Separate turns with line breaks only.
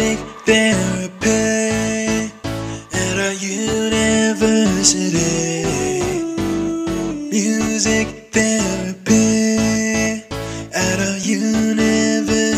music therapy at our university. Music therapy at our university.